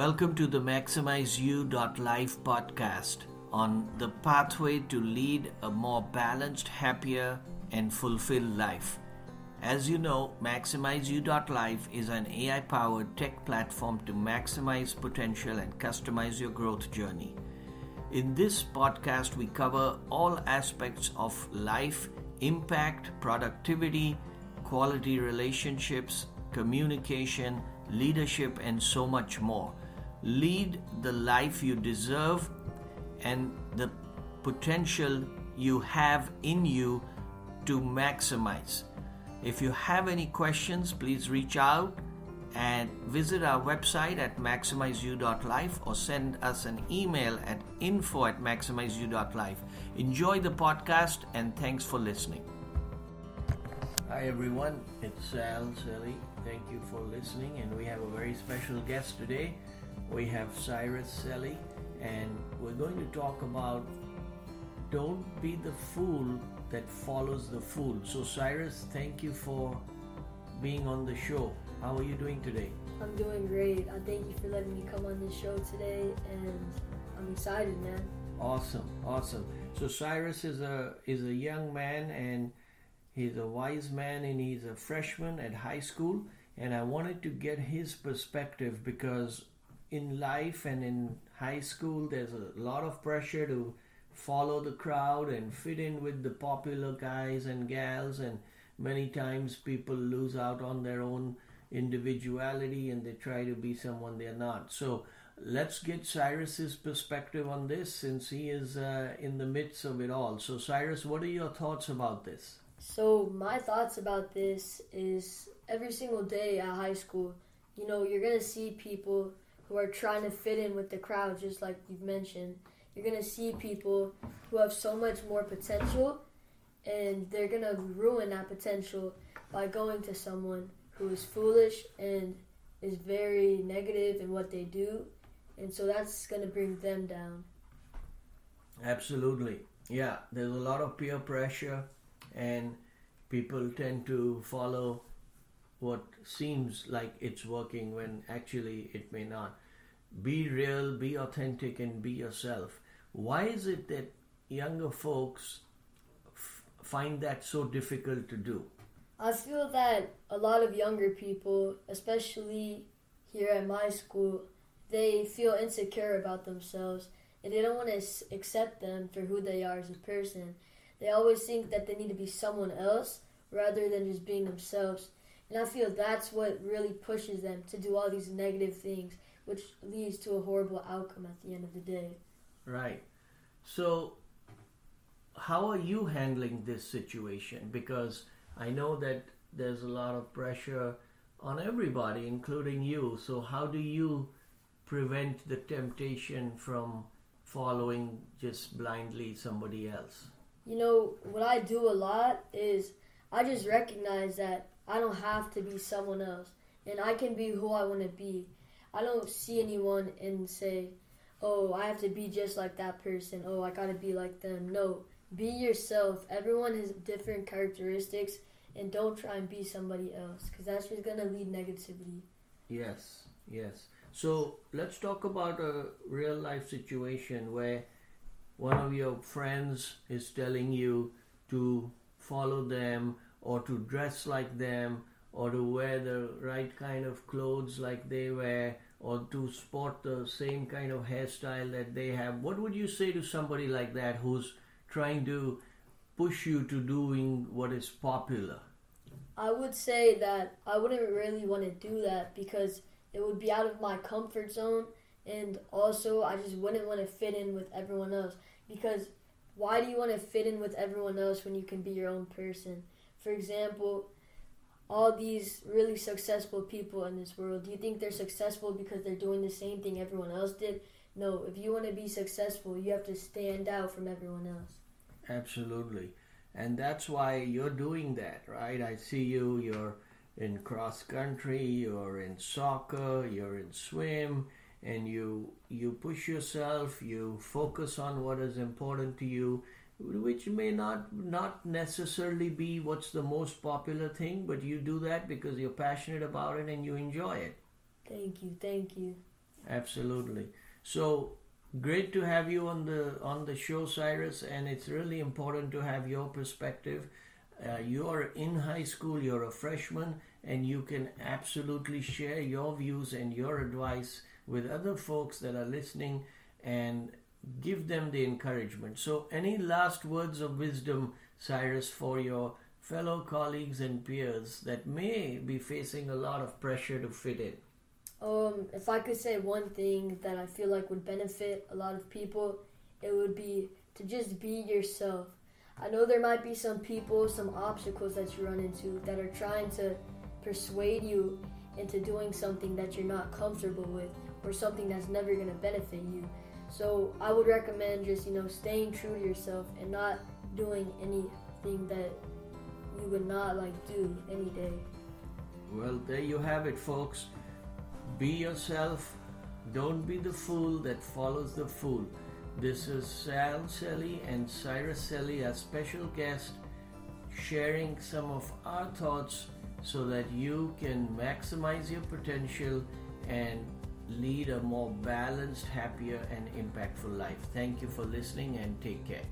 Welcome to the MaximizeU.life podcast on the pathway to lead a more balanced, happier, and fulfilled life. As you know, MaximizeU.life is an AI powered tech platform to maximize potential and customize your growth journey. In this podcast, we cover all aspects of life impact, productivity, quality relationships, communication, leadership, and so much more. Lead the life you deserve and the potential you have in you to maximize. If you have any questions, please reach out and visit our website at maximizeu.life or send us an email at info at maximizeu.life. Enjoy the podcast and thanks for listening. Hi everyone, it's Sal Selly. Thank you for listening, and we have a very special guest today. We have Cyrus Selly, and we're going to talk about don't be the fool that follows the fool. So, Cyrus, thank you for being on the show. How are you doing today? I'm doing great. I thank you for letting me come on this show today, and I'm excited, man. Awesome, awesome. So Cyrus is a is a young man, and he's a wise man, and he's a freshman at high school. And I wanted to get his perspective because in life and in high school, there's a lot of pressure to follow the crowd and fit in with the popular guys and gals, and many times people lose out on their own individuality and they try to be someone they're not. So let's get Cyrus's perspective on this since he is uh, in the midst of it all. So, Cyrus, what are your thoughts about this? So, my thoughts about this is every single day at high school, you know, you're going to see people who are trying to fit in with the crowd, just like you've mentioned. You're going to see people who have so much more potential and they're going to ruin that potential by going to someone who is foolish and is very negative in what they do. And so that's going to bring them down. Absolutely. Yeah, there's a lot of peer pressure, and people tend to follow what seems like it's working when actually it may not. Be real, be authentic, and be yourself. Why is it that younger folks f- find that so difficult to do? I feel that a lot of younger people, especially here at my school, they feel insecure about themselves and they don't want to accept them for who they are as a person. They always think that they need to be someone else rather than just being themselves. And I feel that's what really pushes them to do all these negative things, which leads to a horrible outcome at the end of the day. Right. So, how are you handling this situation? Because I know that there's a lot of pressure on everybody, including you. So, how do you prevent the temptation from following just blindly somebody else? You know, what I do a lot is I just recognize that I don't have to be someone else, and I can be who I want to be. I don't see anyone and say, oh, I have to be just like that person. Oh, I got to be like them. No, be yourself. Everyone has different characteristics, and don't try and be somebody else because that's just to lead negativity. Yes, yes. So let's talk about a real life situation where one of your friends is telling you to follow them or to dress like them or to wear the right kind of clothes like they wear or to sport the same kind of hairstyle that they have. What would you say to somebody like that who's trying to push you to doing what is popular? I would say that i wouldn't really want to do that because it would be out of my comfort zone and also i just wouldn't want to fit in with everyone else. Because why do you want to fit in with everyone else when you can be your own person for example all these really successful people in this world, do you think they're successful because they're doing the same thing everyone else did? No, if you want to be successful, you have to stand out from everyone else. Absolutely. And that's why you're doing that, right? I see you, you're in cross country, you're in soccer, you're in swim, and you you push yourself, you focus on what is important to you which may not not necessarily be what's the most popular thing, but you do that because you're passionate about it and you enjoy it. Thank you, thank you. Absolutely. So great to have you on the on the show, Cyrus, and it's really important to have your perspective. Uh, you're in high school, you're a freshman, and you can absolutely share your views and your advice with other folks that are listening and give them the encouragement. So, any last words of wisdom, Cyrus, for your fellow colleagues and peers that may be facing a lot of pressure to fit in? Um, if I could say one thing that I feel like would benefit a lot of people, it would be to just be yourself. I know there might be some people, some obstacles that you run into that are trying to persuade you into doing something that you're not comfortable with or something that's never going to benefit you. So I would recommend just, you know, staying true to yourself and not doing anything that you would not like do any day. Well, there you have it, folks. Be yourself. Don't be the fool that follows the fool. This is Sal Selly and Cyrus Selly, our special guest, sharing some of our thoughts so that you can maximize your potential and lead a more balanced, happier, and impactful life. Thank you for listening and take care.